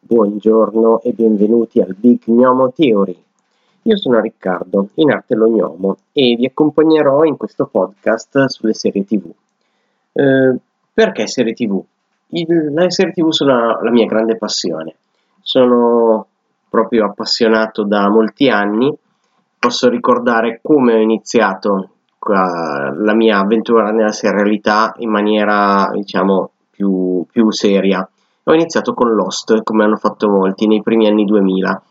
Buongiorno e benvenuti al Big Gnomo Theory. Io sono Riccardo, in arte lo gnomo, e vi accompagnerò in questo podcast sulle serie TV. Eh, perché serie TV? Il, le serie TV sono la mia grande passione. Sono proprio appassionato da molti anni. Posso ricordare come ho iniziato la mia avventura nella serialità in maniera, diciamo, più, più seria. Ho iniziato con Lost, come hanno fatto molti nei primi anni 2000.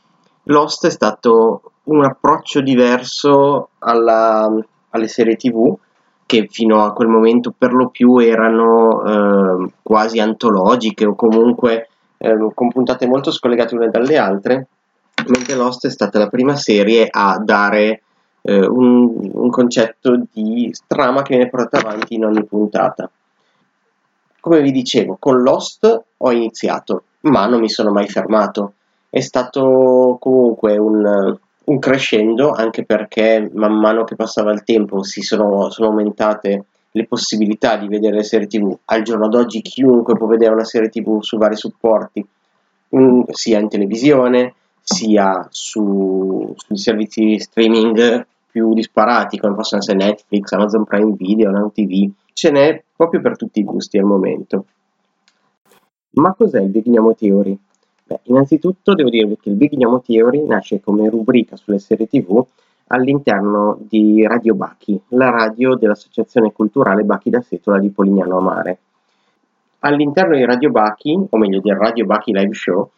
Lost è stato un approccio diverso alla, alle serie TV che fino a quel momento per lo più erano eh, quasi antologiche o comunque eh, con puntate molto scollegate une dalle altre, mentre Lost è stata la prima serie a dare eh, un, un, concetto di trama che viene portata avanti in ogni puntata. Come vi dicevo, con Lost ho iniziato, ma non mi sono mai fermato. È stato comunque un, un crescendo anche perché man mano che passava il tempo si sono, sono aumentate le possibilità di vedere le serie tv. Al giorno d'oggi chiunque può vedere una serie tv su vari supporti, in, sia in televisione sia su, sui servizi streaming più disparati come possono essere Netflix, Amazon Prime Video, Now TV, ce n'è proprio per tutti i gusti al momento. Ma cos'è il Big Gnamo Theory? Beh, innanzitutto devo dirvi che il Big Gnamo Theory nasce come rubrica sulle serie TV all'interno di Radio Bachi, la radio dell'Associazione Culturale Bachi da Setola di Polignano a Mare. All'interno di Radio Bachi, o meglio del Radio Bachi Live Show,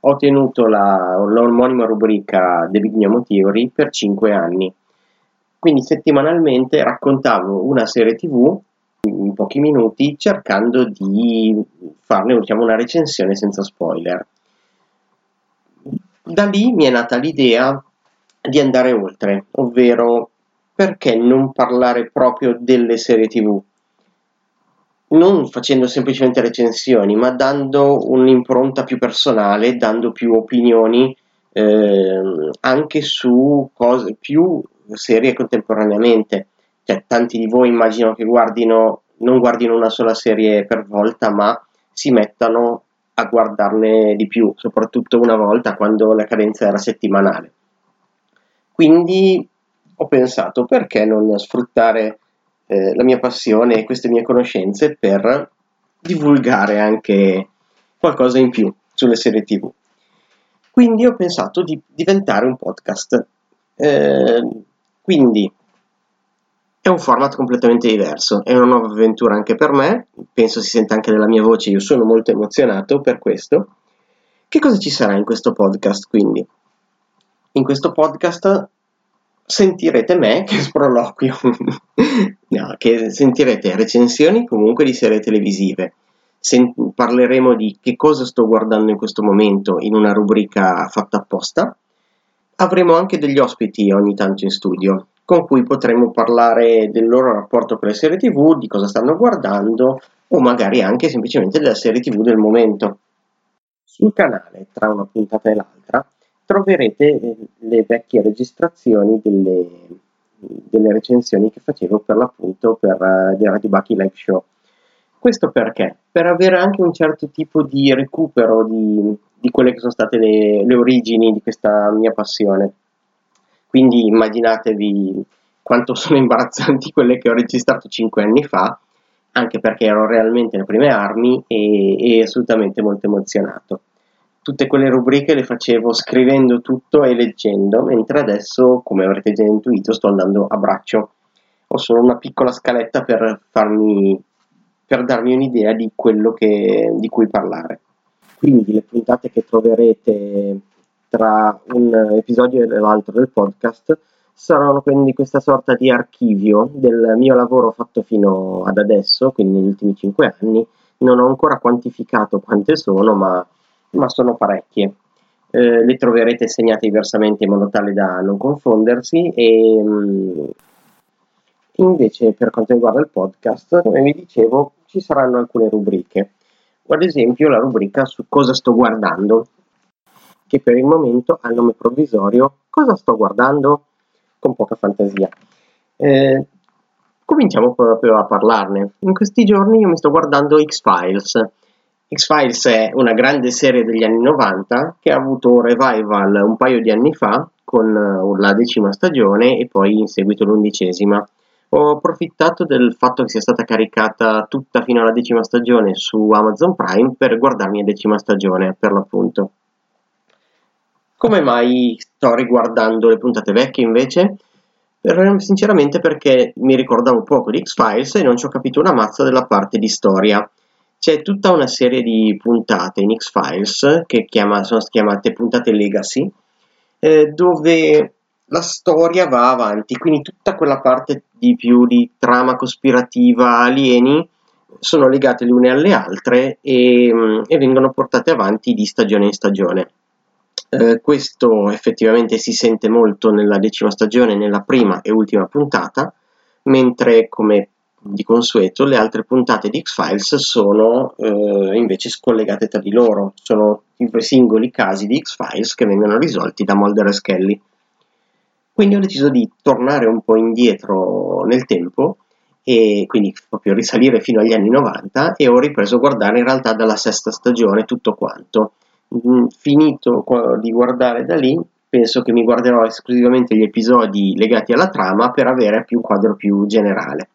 ho tenuto la, l'omonima rubrica The Big Gnamo Theory per 5 anni. Quindi settimanalmente raccontavo una serie TV in pochi minuti cercando di farne diciamo, una recensione senza spoiler da lì mi è nata l'idea di andare oltre, ovvero perché non parlare proprio delle serie tv? Non facendo semplicemente recensioni, ma dando un'impronta più personale, dando più opinioni eh, anche su cose più serie contemporaneamente. Cioè, tanti di voi immagino che guardino, non guardino una sola serie per volta, ma si mettano a guardarne di più, soprattutto una volta quando la cadenza era settimanale. Quindi ho pensato perché non sfruttare eh, la mia passione e queste mie conoscenze per divulgare anche qualcosa in più sulle serie TV. Quindi ho pensato di diventare un podcast. Eh, quindi è un format completamente diverso, è una nuova avventura anche per me, penso si senta anche nella mia voce, io sono molto emozionato per questo. Che cosa ci sarà in questo podcast quindi? In questo podcast sentirete me che sproloquio, no, che sentirete recensioni comunque di serie televisive. Sen- parleremo di che cosa sto guardando in questo momento in una rubrica fatta apposta. Avremo anche degli ospiti ogni tanto in studio, con cui potremo parlare del loro rapporto con le serie tv, di cosa stanno guardando o magari anche semplicemente della serie tv del momento. Sul canale, tra una puntata e l'altra, troverete eh, le vecchie registrazioni delle, delle recensioni che facevo per l'appunto per uh, Radio Bucky Live Show. Questo perché? Per avere anche un certo tipo di recupero di, di quelle che sono state le, le origini di questa mia passione. Quindi immaginatevi quanto sono imbarazzanti quelle che ho registrato 5 anni fa, anche perché ero realmente alle prime armi e, e assolutamente molto emozionato. Tutte quelle rubriche le facevo scrivendo tutto e leggendo, mentre adesso, come avrete già intuito, sto andando a braccio. Ho solo una piccola scaletta per farmi per darmi un'idea di quello che, di cui parlare. Quindi le puntate che troverete tra un episodio e l'altro del podcast saranno quindi questa sorta di archivio del mio lavoro fatto fino ad adesso, quindi negli ultimi 5 anni. Non ho ancora quantificato quante sono, ma, ma sono parecchie. Eh, le troverete segnate diversamente in modo tale da non confondersi e mh, mm, invece per quanto riguarda il podcast, come vi dicevo, ci saranno alcune rubriche. Ad esempio la rubrica su cosa sto guardando, che per il momento ha il nome provvisorio Cosa sto guardando? Con poca fantasia. Eh, cominciamo proprio a parlarne. In questi giorni io mi sto guardando X-Files. X-Files è una grande serie degli anni 90 che ha avuto un revival un paio di anni fa con uh, la decima stagione e poi in seguito l'undicesima. Ho approfittato del fatto che sia stata caricata tutta fino alla decima stagione su Amazon Prime per guardarmi la decima stagione, per l'appunto. Come mai sto riguardando le puntate vecchie invece? Per, sinceramente perché mi ricordavo poco di X-Files e non ci ho capito una mazza della parte di storia. C'è tutta una serie di puntate in X-Files che chiama, sono chiamate puntate Legacy, eh, dove la storia va avanti, quindi tutta quella parte di più di trama cospirativa alieni sono legate le une alle altre e, e vengono portate avanti di stagione in stagione. Eh, questo effettivamente si sente molto nella decima stagione, nella prima e ultima puntata, mentre come di consueto le altre puntate di X-Files sono eh, invece scollegate tra di loro, sono i singoli casi di X-Files che vengono risolti da Mulder e Skelly. Quindi ho deciso di tornare un po' indietro nel tempo e quindi proprio risalire fino agli anni 90 e ho ripreso a guardare in realtà dalla sesta stagione tutto quanto Mm, finito di guardare da lì, penso che mi guarderò esclusivamente gli episodi legati alla trama per avere più un quadro più generale.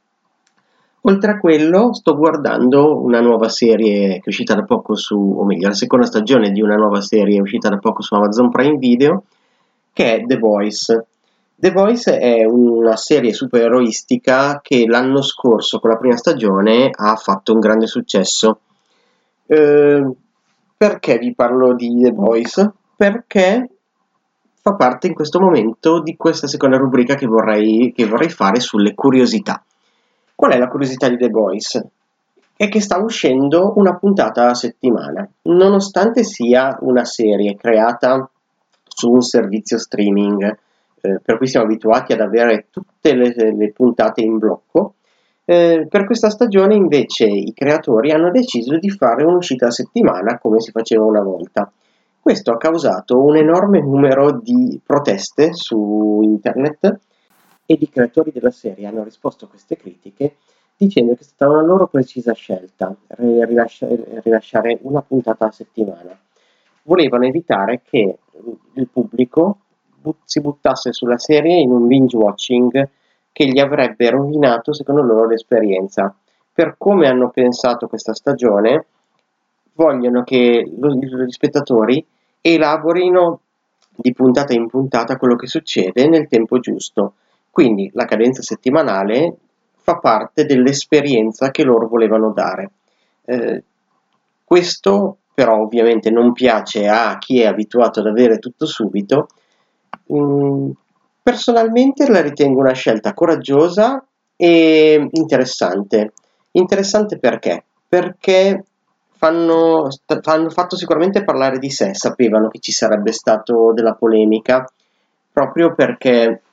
Oltre a quello, sto guardando una nuova serie che è uscita da poco su, o meglio, la seconda stagione di una nuova serie uscita da poco su Amazon Prime Video, che è The Voice. The Voice è una serie supereroistica che l'anno scorso, con la prima stagione, ha fatto un grande successo. Eh, perché vi parlo di The Voice? Perché fa parte in questo momento di questa seconda rubrica che vorrei, che vorrei fare sulle curiosità. Qual è la curiosità di The Voice? È che sta uscendo una puntata a settimana, nonostante sia una serie creata su un servizio streaming, eh, per cui siamo abituati ad avere tutte le, le puntate in blocco, eh, per questa stagione invece i creatori hanno deciso di fare un'uscita a settimana come si faceva una volta. Questo ha causato un enorme numero di proteste su internet e i creatori della serie hanno risposto a queste critiche dicendo che è stata una loro precisa scelta rilasciare una puntata a settimana. Volevano evitare che il pubblico si buttasse sulla serie in un binge watching che gli avrebbe rovinato secondo loro l'esperienza. Per come hanno pensato questa stagione, vogliono che gli spettatori elaborino di puntata in puntata quello che succede nel tempo giusto. Quindi la cadenza settimanale fa parte dell'esperienza che loro volevano dare. Eh, questo però ovviamente non piace a chi è abituato ad avere tutto subito. Mm, Personalmente la ritengo una scelta coraggiosa e interessante. Interessante perché? Perché fanno, hanno fatto sicuramente parlare di sé, sapevano che ci sarebbe stato della polemica, proprio perché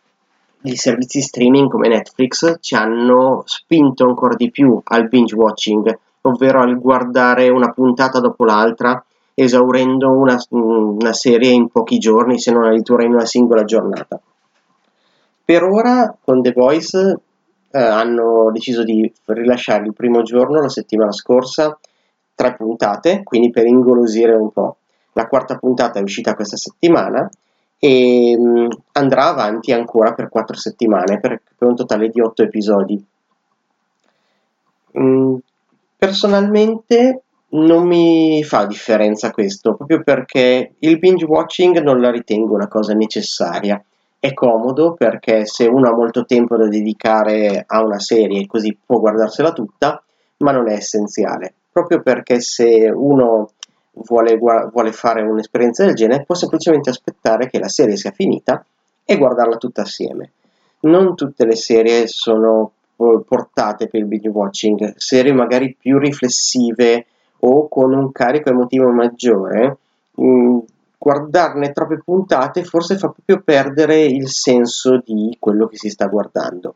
i servizi streaming come Netflix ci hanno spinto ancora di più al binge watching, ovvero al guardare una puntata dopo l'altra, esaurendo una, una serie in pochi giorni, se non addirittura in una singola giornata. Per ora con The Voice eh, hanno deciso di rilasciare il primo giorno, la settimana scorsa, tre puntate, quindi per ingolosire un po'. La quarta puntata è uscita questa settimana e mm, andrà avanti ancora per quattro settimane, per, per un totale di otto episodi. Mm, personalmente non mi fa differenza questo, proprio perché il binge watching non la ritengo una cosa necessaria è comodo perché se uno ha molto tempo da dedicare a una serie così può guardarsela tutta, ma non è essenziale, proprio perché se uno vuole, vuole fare un'esperienza del genere può semplicemente aspettare che la serie sia finita e guardarla tutta assieme. Non tutte le serie sono portate per il binge watching, serie magari più riflessive o con un carico emotivo maggiore mh, guardarne troppe puntate forse fa proprio perdere il senso di quello che si sta guardando.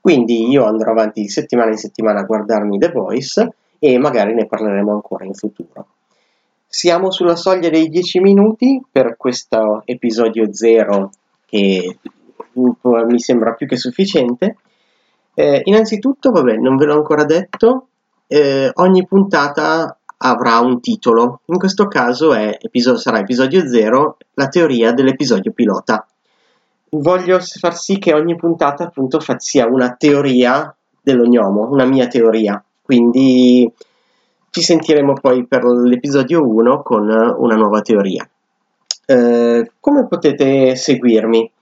Quindi io andrò avanti di settimana in settimana a guardarmi The Voice e magari ne parleremo ancora in futuro. Siamo sulla soglia dei 10 minuti per questo episodio 0 che mi sembra più che sufficiente. Eh, innanzitutto, vabbè, non ve l'ho ancora detto, eh, ogni puntata avrà un titolo. In questo caso è, episodio, sarà episodio 0, la teoria dell'episodio pilota. Voglio far sì che ogni puntata appunto sia una teoria dell'ognomo, una mia teoria. Quindi ci sentiremo poi per l'episodio 1 con una nuova teoria. Eh, come potete seguirmi?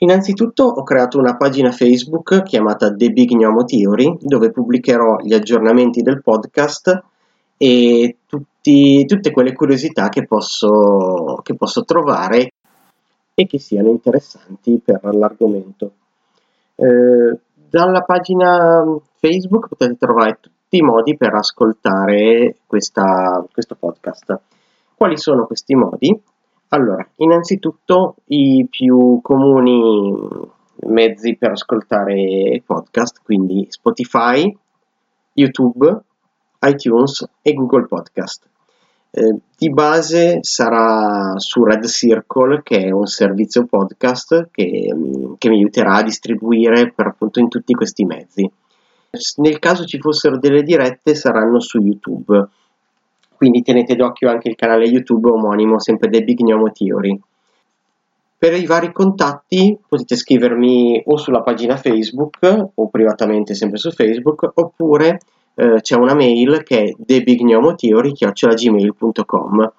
Innanzitutto ho creato una pagina Facebook chiamata The Big Gnomo Theory dove pubblicherò gli aggiornamenti del podcast e tutti, tutte quelle curiosità che posso, che posso trovare e che siano interessanti per l'argomento. Eh, dalla pagina Facebook potete trovare tutti i modi per ascoltare questa, questo podcast. Quali sono questi modi? Allora, innanzitutto i più comuni mezzi per ascoltare podcast, quindi Spotify, YouTube, iTunes e Google Podcast. Eh, di base sarà su Red Circle, che è un servizio podcast che, che mi aiuterà a distribuire per appunto in tutti questi mezzi. Nel caso ci fossero delle dirette saranno su YouTube quindi tenete d'occhio anche il canale YouTube omonimo, sempre The Big Gnomo Theory. Per i vari contatti potete scrivermi o sulla pagina Facebook o privatamente sempre su Facebook oppure eh, c'è una mail che è thebignomotheory.gmail.com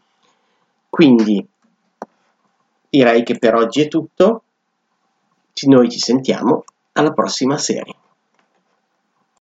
Quindi direi che per oggi è tutto, noi ci sentiamo alla prossima serie.